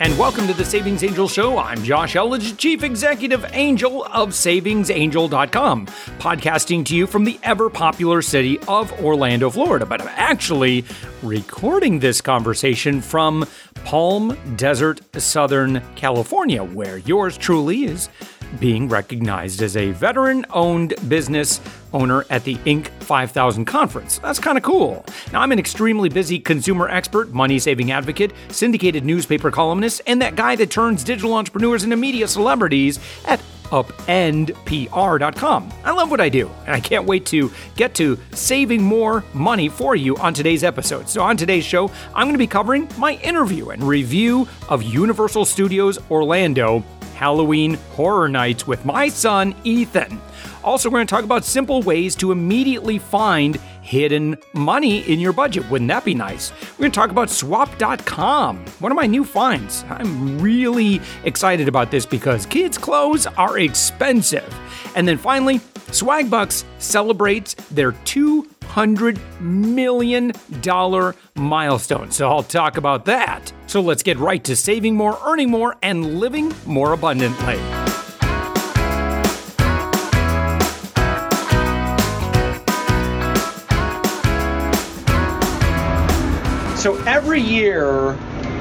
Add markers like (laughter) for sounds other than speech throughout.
and welcome to the Savings Angel Show. I'm Josh Elledge, Chief Executive Angel of SavingsAngel.com, podcasting to you from the ever popular city of Orlando, Florida. But I'm actually recording this conversation from Palm Desert, Southern California, where yours truly is being recognized as a veteran owned business owner at the Inc. 5000 conference. That's kind of cool. Now, I'm an extremely busy consumer expert, money saving advocate, syndicated newspaper columnist, and that guy that turns digital entrepreneurs into media celebrities at upendpr.com. I love what I do, and I can't wait to get to saving more money for you on today's episode. So, on today's show, I'm going to be covering my interview and review of Universal Studios Orlando Halloween Horror Nights with my son, Ethan. Also, we're going to talk about simple ways to immediately find hidden money in your budget. Wouldn't that be nice? We're going to talk about swap.com, one of my new finds. I'm really excited about this because kids' clothes are expensive. And then finally, Swagbucks celebrates their $200 million milestone. So I'll talk about that. So let's get right to saving more, earning more, and living more abundantly. So every year,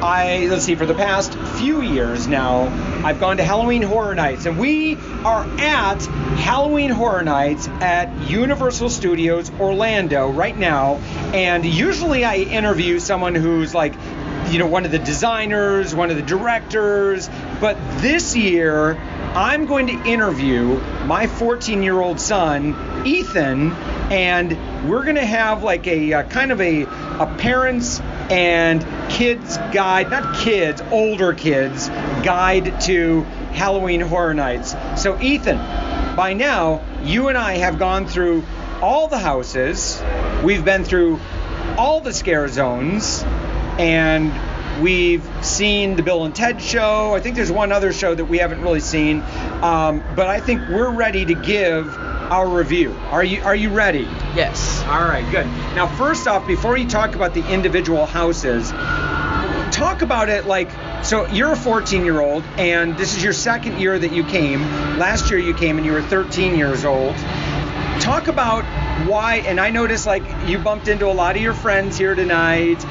I let's see for the past few years now, I've gone to Halloween Horror Nights, and we are at Halloween Horror Nights at Universal Studios Orlando right now. And usually I interview someone who's like, you know, one of the designers, one of the directors, but this year I'm going to interview my 14 year old son, Ethan, and we're going to have like a, a kind of a, a parents and kids guide, not kids, older kids guide to Halloween Horror Nights. So, Ethan, by now, you and I have gone through all the houses, we've been through all the scare zones, and We've seen the Bill and Ted show. I think there's one other show that we haven't really seen, um, but I think we're ready to give our review. Are you Are you ready? Yes. All right, good. Now, first off, before you talk about the individual houses, talk about it like so you're a 14 year old and this is your second year that you came last year you came and you were 13 years old talk about why and i noticed like you bumped into a lot of your friends here tonight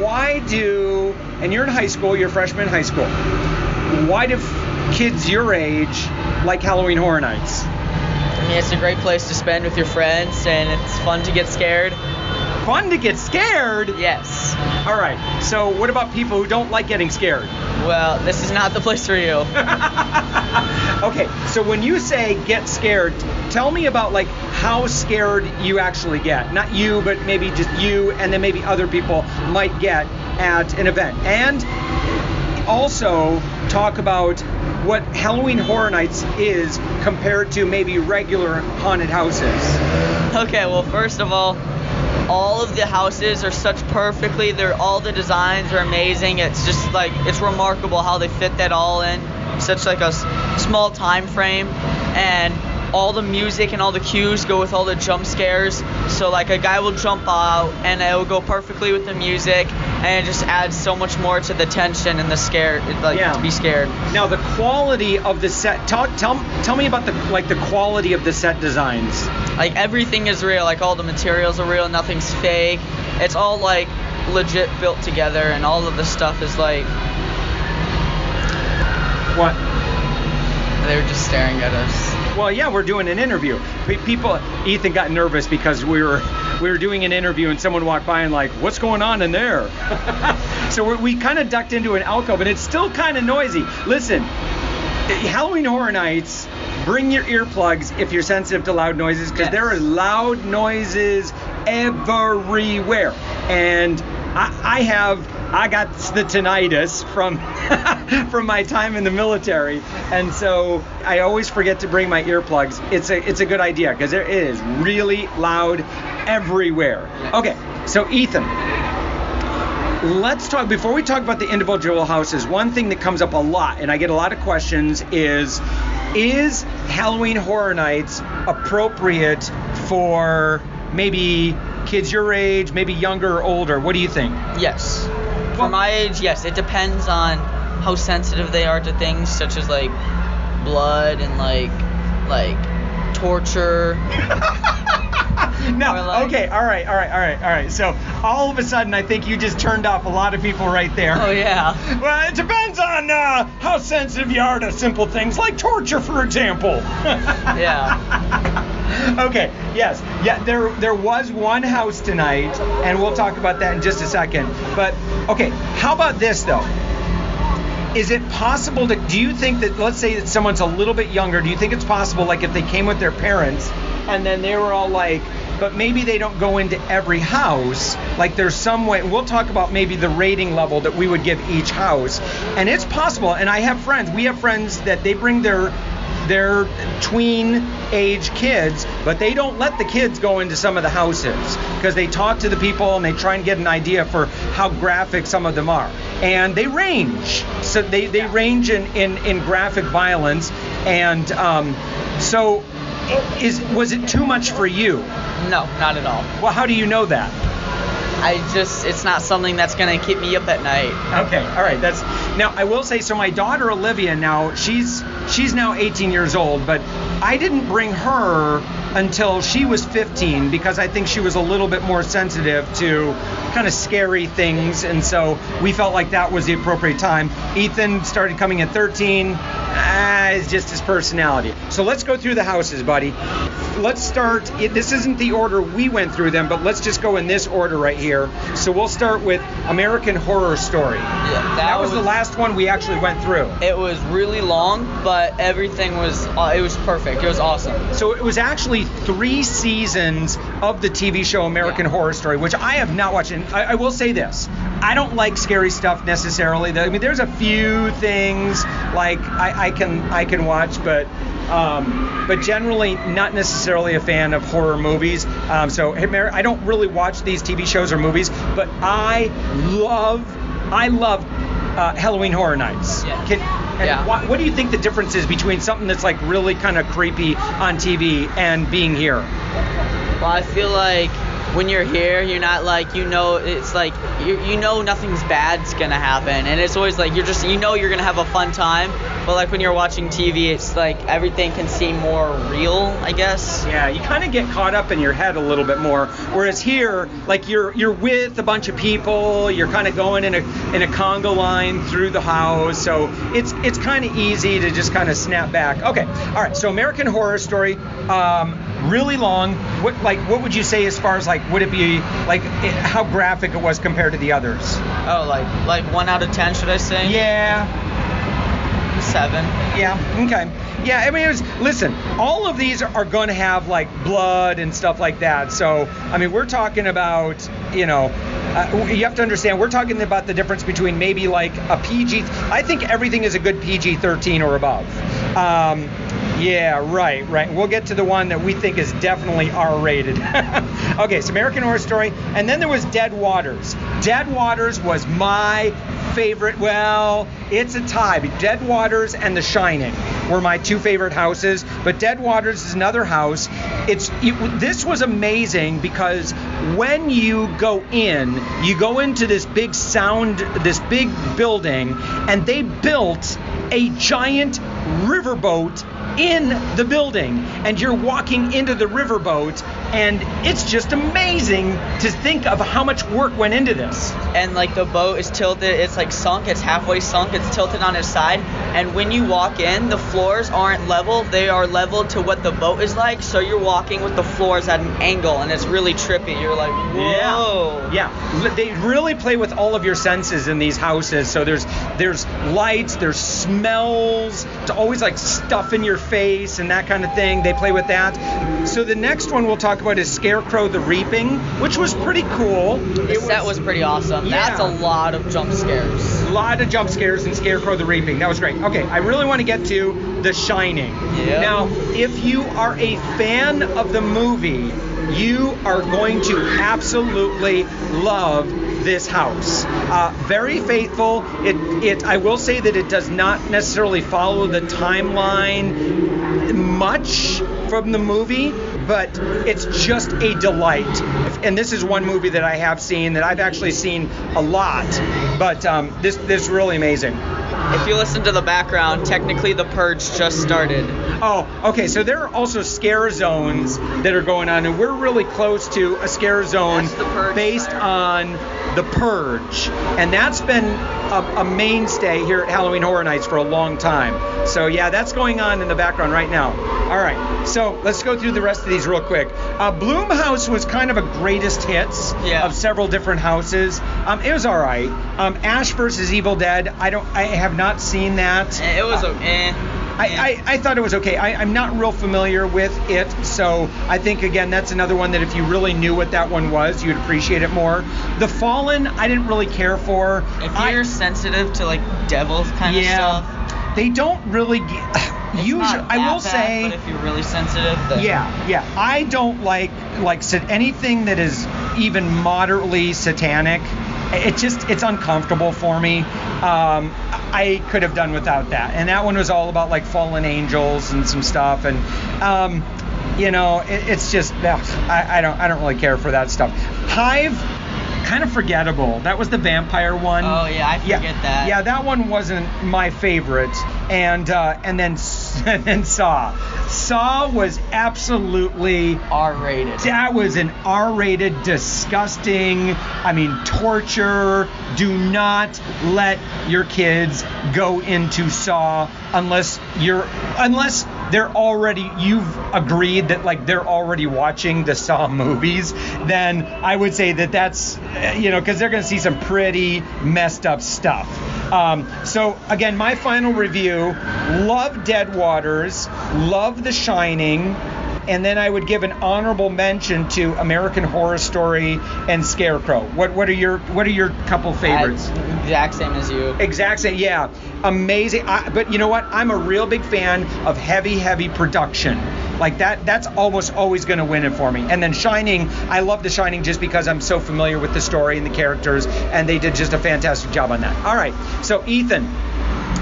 why do and you're in high school you're a freshman in high school why do kids your age like halloween horror nights I mean, it's a great place to spend with your friends, and it's fun to get scared. fun to get scared Yes. all right so what about people who don't like getting scared Well, this is not the place for you. (laughs) okay, so when you say get scared, tell me about like how scared you actually get. Not you, but maybe just you and then maybe other people might get at an event. And also talk about what Halloween Horror Nights is compared to maybe regular haunted houses. Okay, well, first of all, all of the houses are such perfectly. They're all the designs are amazing. It's just like it's remarkable how they fit that all in such like a s- small time frame, and all the music and all the cues go with all the jump scares. So like a guy will jump out, and it will go perfectly with the music, and it just adds so much more to the tension and the scare, like Yeah. to be scared. Now the quality of the set. Talk, tell tell me about the like the quality of the set designs. Like everything is real. Like all the materials are real. Nothing's fake. It's all like legit built together, and all of the stuff is like What? they were just staring at us. Well, yeah, we're doing an interview. People, Ethan got nervous because we were we were doing an interview and someone walked by and like, what's going on in there? (laughs) so we're, we kind of ducked into an alcove and it's still kind of noisy. Listen, Halloween Horror Nights. Bring your earplugs if you're sensitive to loud noises because Yes. there are loud noises everywhere. And I, I have I got the tinnitus from (laughs) from my time in the military, and so I always forget to bring my earplugs. It's a it's a good idea because it is really loud everywhere. Okay, so Ethan, let's talk before we talk about the individual houses. One thing that comes up a lot, and I get a lot of questions, is is Halloween Horror Nights appropriate for maybe kids your age, maybe younger or older? What do you think? Yes. For my age, yes. It depends on how sensitive they are to things such as like blood and like like torture. (laughs) no, like- okay, all right, all right, all right, all right. So all of a sudden, I think you just turned off a lot of people right there. Oh yeah. Well, it depends on uh, how sensitive you are to simple things like torture, for example. (laughs) Yeah. okay. Yes. Yeah. There, there was one house tonight, and we'll talk about that in just a second. But okay, how about this though? Is it possible to? Do you think that? Let's say that someone's a little bit younger. Do you think it's possible, like if they came with their parents, and then they were all like, but maybe they don't go into every house. Like there's some way. We'll talk about maybe the rating level that we would give each house, and it's possible. And I have friends. We have friends that they bring their their tween age kids, but they don't let the kids go into some of the houses because they talk to the people and they try and get an idea for how graphic some of them are. And they range. So they, they range in, in, in graphic violence. And um, so is was it too much for you? No, not at all. Well, how do you know that? I just it's not something that's gonna keep me up at night. Okay, all right. That's now. I will say so. My daughter Olivia now she's she's now 18 years old, but I didn't bring her until she was 15 because I think she was a little bit more sensitive to kind of scary things, and so we felt like that was the appropriate time. Ethan started coming at 13. Ah, it's just his personality. So let's go through the houses, buddy. Let's start. It, this isn't the order we went through them, but let's just go in this order right here. So we'll start with American Horror Story. Yeah, That was the last one we actually went through. It was really long, but everything was uh, it was perfect. It was awesome. So it was actually three seasons of the TV show American Yeah. Horror Story, which I have not watched. And I, I will say this: I don't like scary stuff necessarily. I mean, there's a few things like I, I can I can watch, but um, but generally not necessarily a fan of horror movies. Um, so I don't really watch these TV shows or movies, but I love I love uh, Halloween Horror Nights. Yeah. Can, and Yeah. wha- what do you think the difference is between something that's like really kind of creepy on TV and being here? Well, I feel like when you're here, you're not like you know it's like you you know nothing's bad's gonna happen, and it's always like you're just you know you're gonna have a fun time. But like when you're watching TV, it's like everything can seem more real, I guess. Yeah, you kind of get caught up in your head a little bit more. Whereas here, like you're you're with a bunch of people, you're kind of going in a in a conga line through the house, so it's it's kind of easy to just kind of snap back. Okay, all right. So American Horror Story, um, really long. What like what would you say as far as like would it be like it, how graphic it was compared to the others? Oh, like like one out of ten, should I say? Yeah, Seven. Yeah. Okay. Yeah. I mean, it was. Listen, all of these are going to have like blood and stuff like that. So, I mean, we're talking about, you know, uh, you have to understand. We're talking about the difference between maybe like a PG. I think everything is a good PG-13 or above. Um, yeah, right, right. We'll get to the one that we think is definitely R-rated. (laughs) okay, so American Horror Story, and then there was Dead Waters. Dead Waters was my favorite. Well, it's a tie. Dead Waters and The Shining were my two favorite houses. But Dead Waters is another house. It's it, this was amazing because when you go in, you go into this big sound, this big building, and they built a giant riverboat in the building and you're walking into the riverboat and it's just amazing to think of how much work went into this. and like the boat is tilted it's like sunk it's halfway sunk it's tilted on its side and when you walk in the floors aren't level they are leveled to what the boat is like so you're walking with the floors at an angle and it's really trippy you're like whoa Yeah. Yeah. They really play with all of your senses in these houses. So there's there's lights, there's smells, it's always like stuff in your face and that kind of thing. They play with that. So the next one we'll talk about is Scarecrow the Reaping, which was pretty cool. the It set was pretty awesome that's a lot of jump scares A lot of jump scares in Scarecrow the Reaping. That was great. Okay, I really want to get to The Shining. Yeah. Now, if you are a fan of the movie, you are going to absolutely love this house. Uh, very faithful. It, it. I will say that it does not necessarily follow the timeline much from the movie, but it's just a delight. And this is one movie that I have seen that I've actually seen a lot, but um, this this is really amazing. if you listen to the background, technically the purge just started. Oh, okay. So there are also scare zones that are going on, and we're really close to a scare zone That's the Purge based fire. on the purge, and that's been a, a mainstay here at Halloween Horror Nights for a long time. So yeah, that's going on in the background right now. All right. So let's go through the rest of these real quick. Uh, Blumhouse was kind of a greatest hits Yeah. of several different houses. Um, it was all right. Um, Ash versus Evil Dead. I don't. I have not seen that. Eh, It was Uh, okay. I, I, I thought it was okay. I, I'm not real familiar with it, so I think again that's another one that if you really knew what that one was, you'd appreciate it more. The Fallen, I didn't really care for. If you're sensitive to like devil kind of yeah, stuff, they don't really. Get, (sighs) it's usually, I will bad, say. But if you're really sensitive, then Yeah, yeah. I don't like like anything that is even moderately satanic. It just it's uncomfortable for me. Um, I could have done without that. And that one was all about like fallen angels and some stuff. And um, you know, it, it's just ugh, I, I don't I don't really care for that stuff. Hive. Kind of forgettable. That was the vampire one. Oh, yeah, I forget that. Yeah, that one wasn't my favorite. And uh, and then (laughs) and then Saw. Saw was absolutely R-rated. that was an R-rated, disgusting. I mean, torture. Do not let your kids go into Saw unless you're unless they're already you've agreed that like they're already watching the Saw movies. Then I would say that that's you know because they're gonna see some pretty messed up stuff. Um, so again, my final review: love Dead Waters, love The Shining and then I would give an honorable mention to American Horror Story and Scarecrow. What what are your what are your couple favorites? I- exact same as you. Exact same, yeah, amazing. I, but you know what? I'm a real big fan of heavy, heavy production. Like that, that's almost always going to win it for me. And then Shining, I love The Shining just because I'm so familiar with the story and the characters, and they did just a fantastic job on that. All right, so Ethan,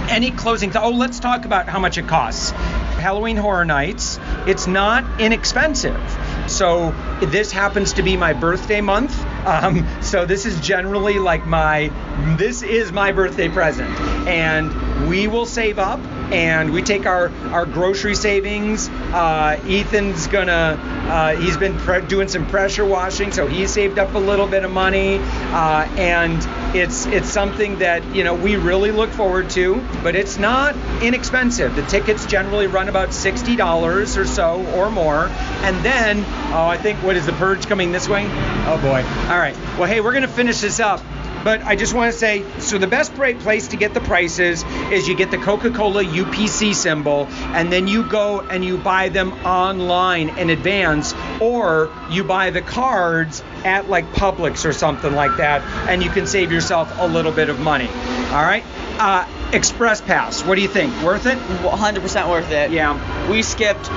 any closing th- oh let's talk about how much it costs halloween horror nights it's not inexpensive. So this happens to be my birthday month. Um, so this is generally like my this is my birthday present. And we will save up and we take our our grocery savings. Uh, ethan's gonna uh, he's been pre- doing some pressure washing so he saved up a little bit of money. Uh, and it's it's something that you know we really look forward to but it's not inexpensive. The tickets generally run about $60 or so or more. And then oh i think what is the purge coming this way? Oh boy. All right. Well hey we're to finish this up but I just want to say, so the best place to get the prices is you get the Coca-Cola UPC symbol, and then you go and you buy them online in advance, or you buy the cards at like Publix or something like that, and you can save yourself a little bit of money. All right. Uh, Express Pass. What do you think? Worth it? 100% worth it. Yeah. We skipped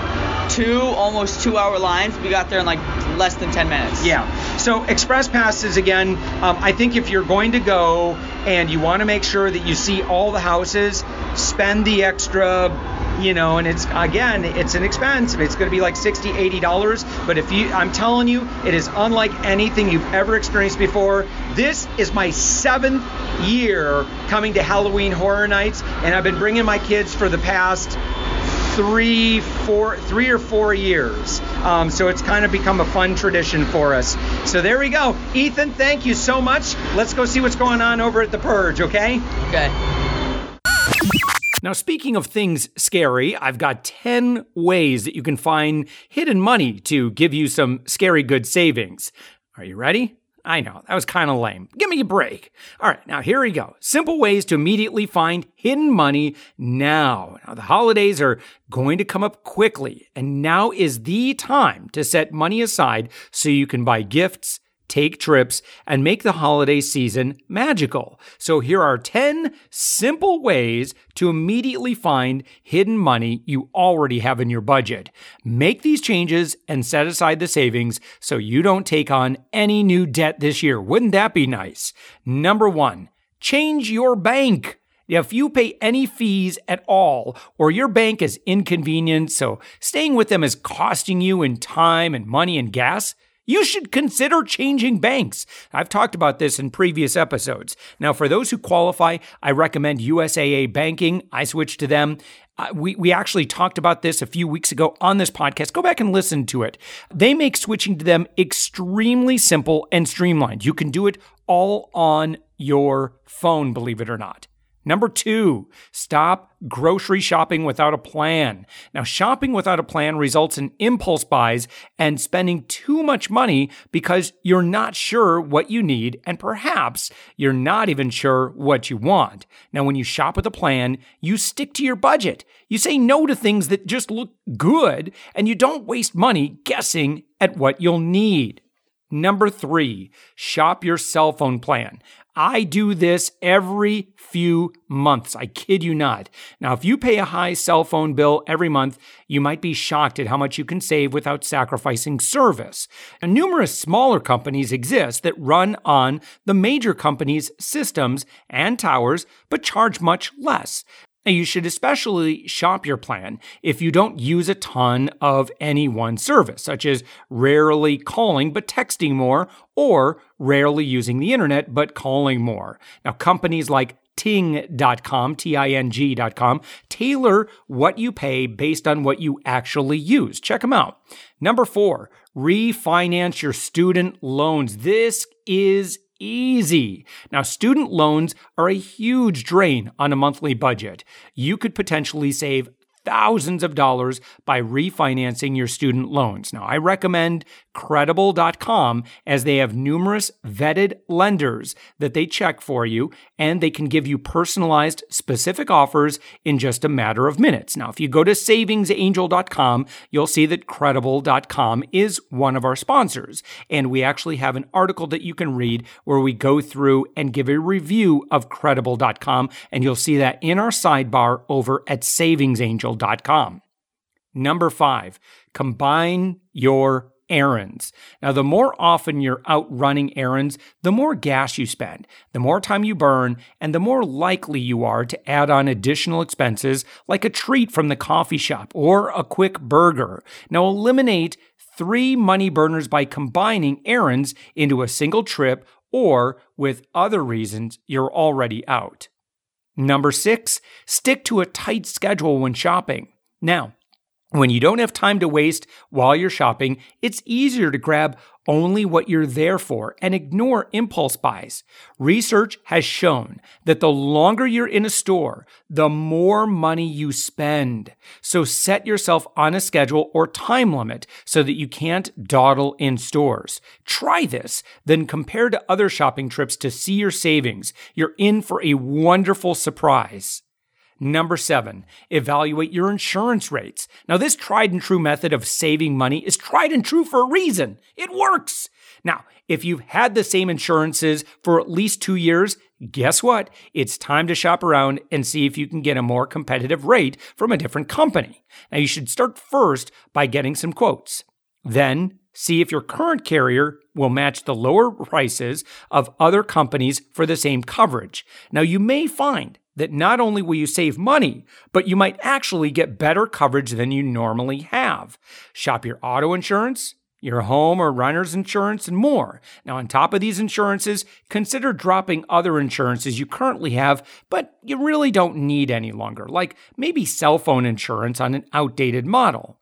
two almost two hour lines. We got there in like less than 10 minutes. Yeah. So express passes again. Um, I think if you're going to go and you want to make sure that you see all the houses, spend the extra. You know, and it's again, it's an expense. It's going to be like 60, 80 dollars. But if you, I'm telling you, it is unlike anything you've ever experienced before. This is my seventh year coming to Halloween Horror Nights, and I've been bringing my kids for the past three, four, three or four years. Um, so it's kind of become a fun tradition for us. So there we go. Ethan, thank you so much. Let's go see what's going on over at the Purge, okay? Okay. Now, speaking of things scary, I've got 10 ways that you can find hidden money to give you some scary good savings. Are you ready? I know, that was kind of lame. Give me a break. All right, now here we go. Simple ways to immediately find hidden money now. Now, the holidays are going to come up quickly, and now is the time to set money aside so you can buy gifts, take trips, and make the holiday season magical. So here are 10 simple ways to immediately find hidden money you already have in your budget. Make these changes and set aside the savings so you don't take on any new debt this year. Wouldn't that be nice? Number one, change your bank. If you pay any fees at all, or your bank is inconvenient, so staying with them is costing you in time and money and gas, you should consider changing banks. I've talked about this in previous episodes. Now, for those who qualify, I recommend USAA Banking. I switched to them. Uh, we, we actually talked about this a few weeks ago on this podcast. Go back and listen to it. They make switching to them extremely simple and streamlined. You can do it all on your phone, believe it or not. Number two, stop grocery shopping without a plan. Now, shopping without a plan results in impulse buys and spending too much money because you're not sure what you need and perhaps you're not even sure what you want. Now, when you shop with a plan, you stick to your budget. You say no to things that just look good and you don't waste money guessing at what you'll need. Number three, shop your cell phone plan. I do this every few months. I kid you not. Now, if you pay a high cell phone bill every month, you might be shocked at how much you can save without sacrificing service. And numerous smaller companies exist that run on the major companies' systems and towers, but charge much less. Now, you should especially shop your plan if you don't use a ton of any one service, such as rarely calling but texting more, or rarely using the internet but calling more. Now, companies like Ting.com, T I N G.com, tailor what you pay based on what you actually use. Check them out. Number four, refinance your student loans. This is easy. Now, student loans are a huge drain on a monthly budget. You could potentially save thousands of dollars by refinancing your student loans. Now, I recommend credible.com as they have numerous vetted lenders that they check for you and they can give you personalized specific offers in just a matter of minutes. Now, if you go to savingsangel.com, you'll see that credible.com is one of our sponsors. And we actually have an article that you can read where we go through and give a review of credible.com. And you'll see that in our sidebar over at Number five, combine your errands. Now, the more often you're out running errands, the more gas you spend, the more time you burn, and the more likely you are to add on additional expenses like a treat from the coffee shop or a quick burger. Now, eliminate three money burners by combining errands into a single trip or with other reasons you're already out. Number six, stick to a tight schedule when shopping. Now, when you don't have time to waste while you're shopping, it's easier to grab only what you're there for and ignore impulse buys. Research has shown that the longer you're in a store, the more money you spend. So set yourself on a schedule or time limit so that you can't dawdle in stores. Try this, then compare to other shopping trips to see your savings. You're in for a wonderful surprise. Number seven, evaluate your insurance rates. Now, this tried and true method of saving money is tried and true for a reason. It works. Now, if you've had the same insurances for at least two years, guess what? It's time to shop around and see if you can get a more competitive rate from a different company. Now, you should start first by getting some quotes. Then, see if your current carrier will match the lower prices of other companies for the same coverage. Now, you may find that not only will you save money, but you might actually get better coverage than you normally have. Shop your auto insurance, your home or renter's insurance, and more. Now, on top of these insurances, consider dropping other insurances you currently have, but you really don't need any longer, like maybe cell phone insurance on an outdated model.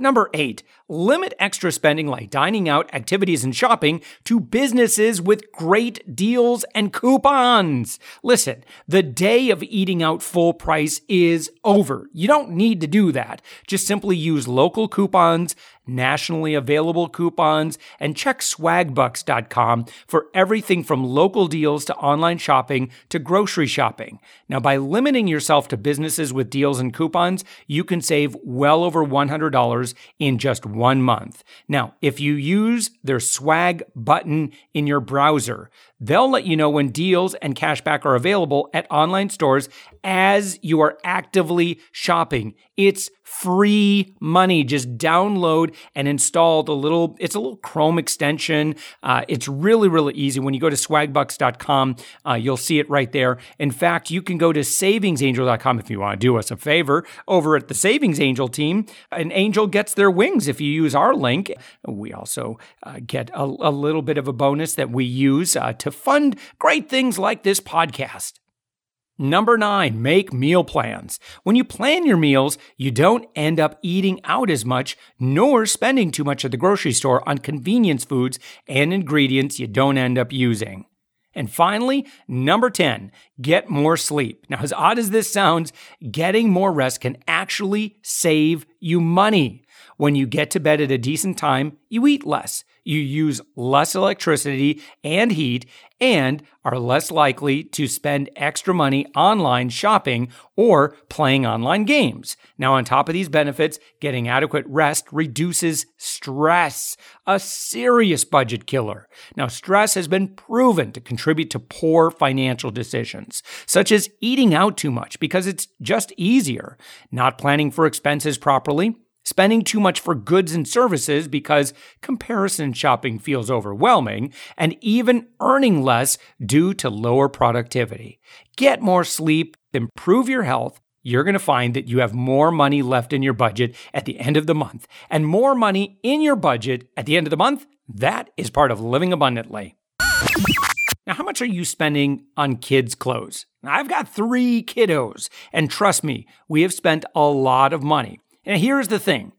Number eight, limit extra spending like dining out, activities, and shopping to businesses with great deals and coupons. Listen, the day of eating out full price is over. You don't need to do that. Just simply use local coupons nationally available coupons, and check swagbucks.com for everything from local deals to online shopping to grocery shopping. Now, by limiting yourself to businesses with deals and coupons, you can save well over $100 in just one month. Now, if you use their swag button in your browser, they'll let you know when deals and cashback are available at online stores as you are actively shopping. It's free money. Just download and install the little, it's a little Chrome extension. Uh, it's really, really easy. When you go to swagbucks.com, uh, you'll see it right there. In fact, you can go to savingsangel.com if you want to do us a favor over at the Savings Angel team. An angel gets their wings if you use our link. We also uh, get a, a, little bit of a bonus that we use uh, to fund great things like this podcast. Number nine, make meal plans. When you plan your meals, you don't end up eating out as much nor spending too much at the grocery store on convenience foods and ingredients you don't end up using. And finally, number 10, get more sleep. Now, as odd as this sounds, getting more rest can actually save you money. When you get to bed at a decent time, you eat less you use less electricity and heat and are less likely to spend extra money online shopping or playing online games. Now, on top of these benefits, getting adequate rest reduces stress, a serious budget killer. Now, stress has been proven to contribute to poor financial decisions, such as eating out too much because it's just easier, not planning for expenses properly, spending too much for goods and services because comparison shopping feels overwhelming, and even earning less due to lower productivity. Get more sleep, improve your health. You're going to find that you have more money left in your budget at the end of the month. And more money in your budget at the end of the month, that is part of living abundantly. Now, how much are you spending on kids' clothes? I've got three kiddos, and trust me, we have spent a lot of money. And here's the thing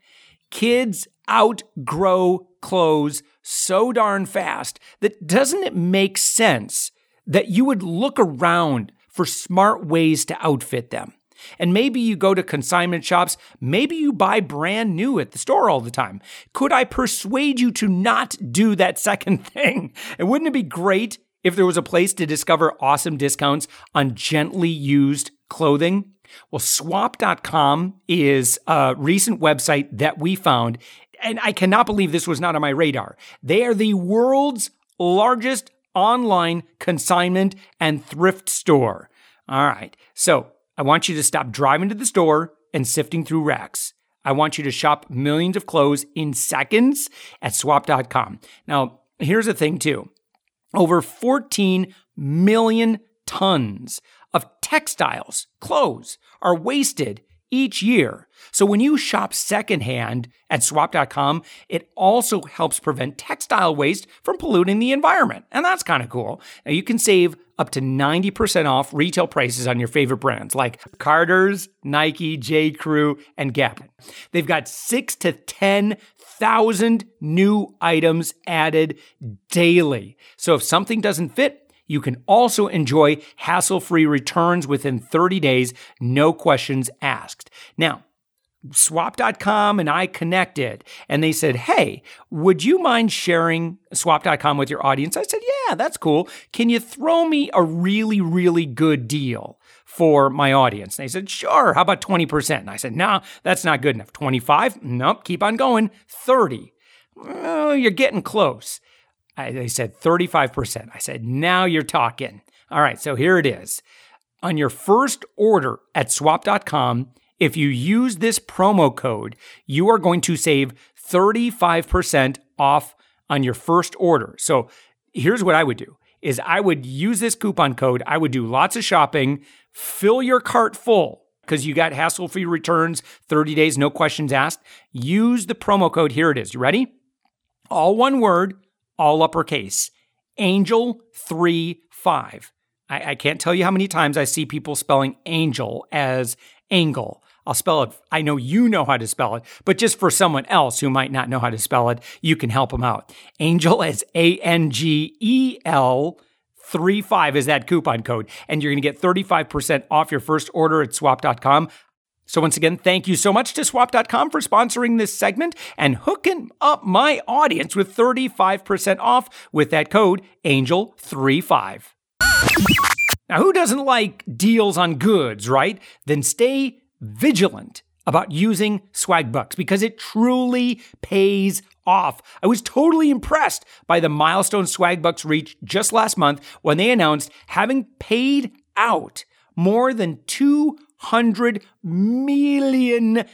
kids outgrow clothes so darn fast that doesn't it make sense that you would look around for smart ways to outfit them? And maybe you go to consignment shops, maybe you buy brand new at the store all the time. Could I persuade you to not do that (laughs) second thing? And wouldn't it be great if there was a place to discover awesome discounts on gently used clothing? Well, swap.com is a recent website that we found, and I cannot believe this was not on my radar. They are the world's largest online consignment and thrift store. All right. So I want you to stop driving to the store and sifting through racks. I want you to shop millions of clothes in seconds at swap.com. Now, here's the thing, too over 14 million tons of textiles, clothes, are wasted each year. So when you shop secondhand at swap.com, it also helps prevent textile waste from polluting the environment. And that's kind of cool. Now you can save up to 90% off retail prices on your favorite brands like Carter's, Nike, J. Crew, and Gap. They've got 6 to 10,000 new items added daily. So if something doesn't fit, you can also enjoy hassle free returns within 30 days, no questions asked. Now, swap.com and I connected and they said, Hey, would you mind sharing swap.com with your audience? I said, Yeah, that's cool. Can you throw me a really, really good deal? For my audience. And they said, sure, how about 20%? And I said, no, that's not good enough. 25? Nope, keep on going. 30. Oh, you're getting close. I, they said 35%. I said, now you're talking. All right, so here it is. On your first order at swap.com, if you use this promo code, you are going to save 35% off on your first order. So here's what I would do is I would use this coupon code. I would do lots of shopping, fill your cart full because you got hassle-free returns, 30 days, no questions asked. Use the promo code. Here it is. You ready? All one word, all uppercase. Angel 3 5. I, I can't tell you how many times I see people spelling angel as angle. I'll spell it. I know you know how to spell it, but just for someone else who might not know how to spell it, you can help them out. Angel is A N G E L 3 5 is that coupon code, and you're going to get 35% off your first order at swap.com. So, once again, thank you so much to swap.com for sponsoring this segment and hooking up my audience with 35% off with that code ANGEL35. Now, who doesn't like deals on goods, right? Then stay vigilant about using Swagbucks because it truly pays off. I was totally impressed by the milestone Swagbucks reached just last month when they announced having paid out more than $200 million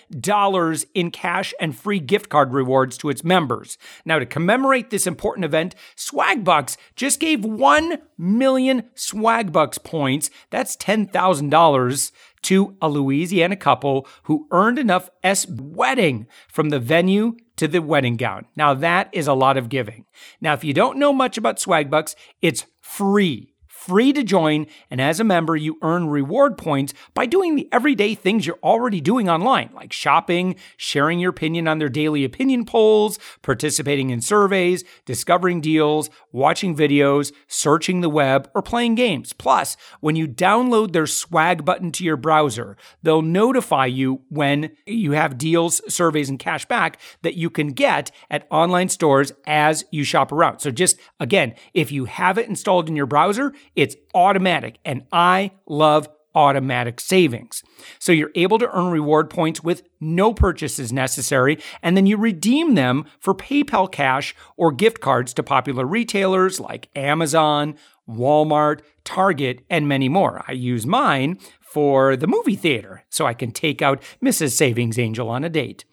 in cash and free gift card rewards to its members. Now, to commemorate this important event, Swagbucks just gave 1 million Swagbucks points, that's $10,000, to a Louisiana couple who earned enough S wedding from the venue to the wedding gown. Now, that is a lot of giving. Now, if you don't know much about Swagbucks, it's free free to join, and as a member, you earn reward points by doing the everyday things you're already doing online, like shopping, sharing your opinion on their daily opinion polls, participating in surveys, discovering deals, watching videos, searching the web, or playing games. Plus, when you download their swag button to your browser, they'll notify you when you have deals, surveys, and cash back that you can get at online stores as you shop around. So just again, if you have it installed in your browser, it's automatic, and I love automatic savings. So you're able to earn reward points with no purchases necessary, and then you redeem them for PayPal cash or gift cards to popular retailers like Amazon, Walmart, Target, and many more. I use mine for the movie theater so I can take out Mrs. Savings Angel on a date.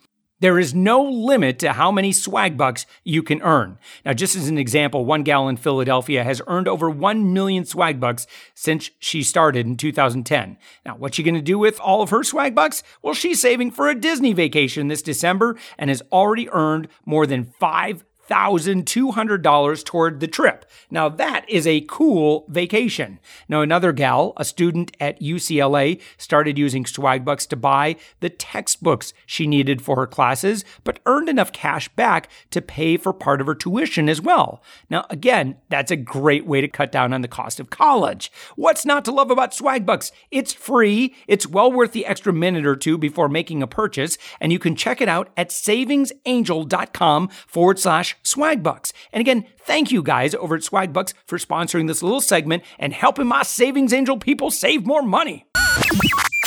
There is no limit to how many swag bucks you can earn. Now, just as an example, one gal in Philadelphia has earned over 1 million swag bucks since she started in 2010. Now, what's she going to do with all of her swag bucks? Well, she's saving for a Disney vacation this December and has already earned more than 5 $1,200 toward the trip. Now, that is a cool vacation. Now, another gal, a student at UCLA, started using Swagbucks to buy the textbooks she needed for her classes, but earned enough cash back to pay for part of her tuition as well. Now, again, that's a great way to cut down on the cost of college. What's not to love about Swagbucks? It's free, it's well worth the extra minute or two before making a purchase, and you can check it out at savingsangel.com forward slash Swagbucks. And again, thank you guys over at Swagbucks for sponsoring this little segment and helping my Savings Angel people save more money.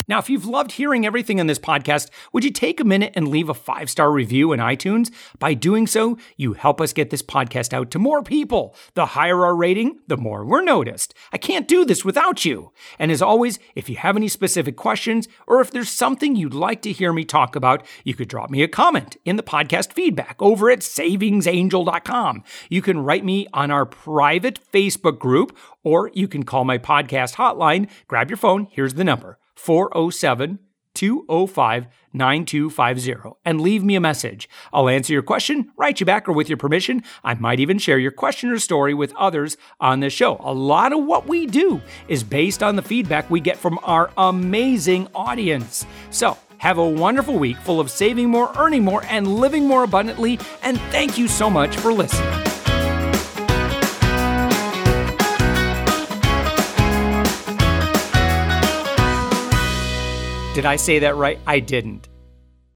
Now, if you've loved hearing everything on this podcast, would you take a minute and leave a five star review in iTunes? By doing so, you help us get this podcast out to more people. The higher our rating, the more we're noticed. I can't do this without you. And as always, if you have any specific questions or if there's something you'd like to hear me talk about, you could drop me a comment in the podcast feedback over at savingsangel.com. You can write me on our private Facebook group or you can call my podcast hotline. Grab your phone. Here's the number 407 205 9250 and leave me a message. I'll answer your question, write you back, or with your permission, I might even share your question or story with others on the show. A lot of what we do is based on the feedback we get from our amazing audience. So, have a wonderful week full of saving more, earning more, and living more abundantly. And thank you so much for listening. Did I say that right? I didn't.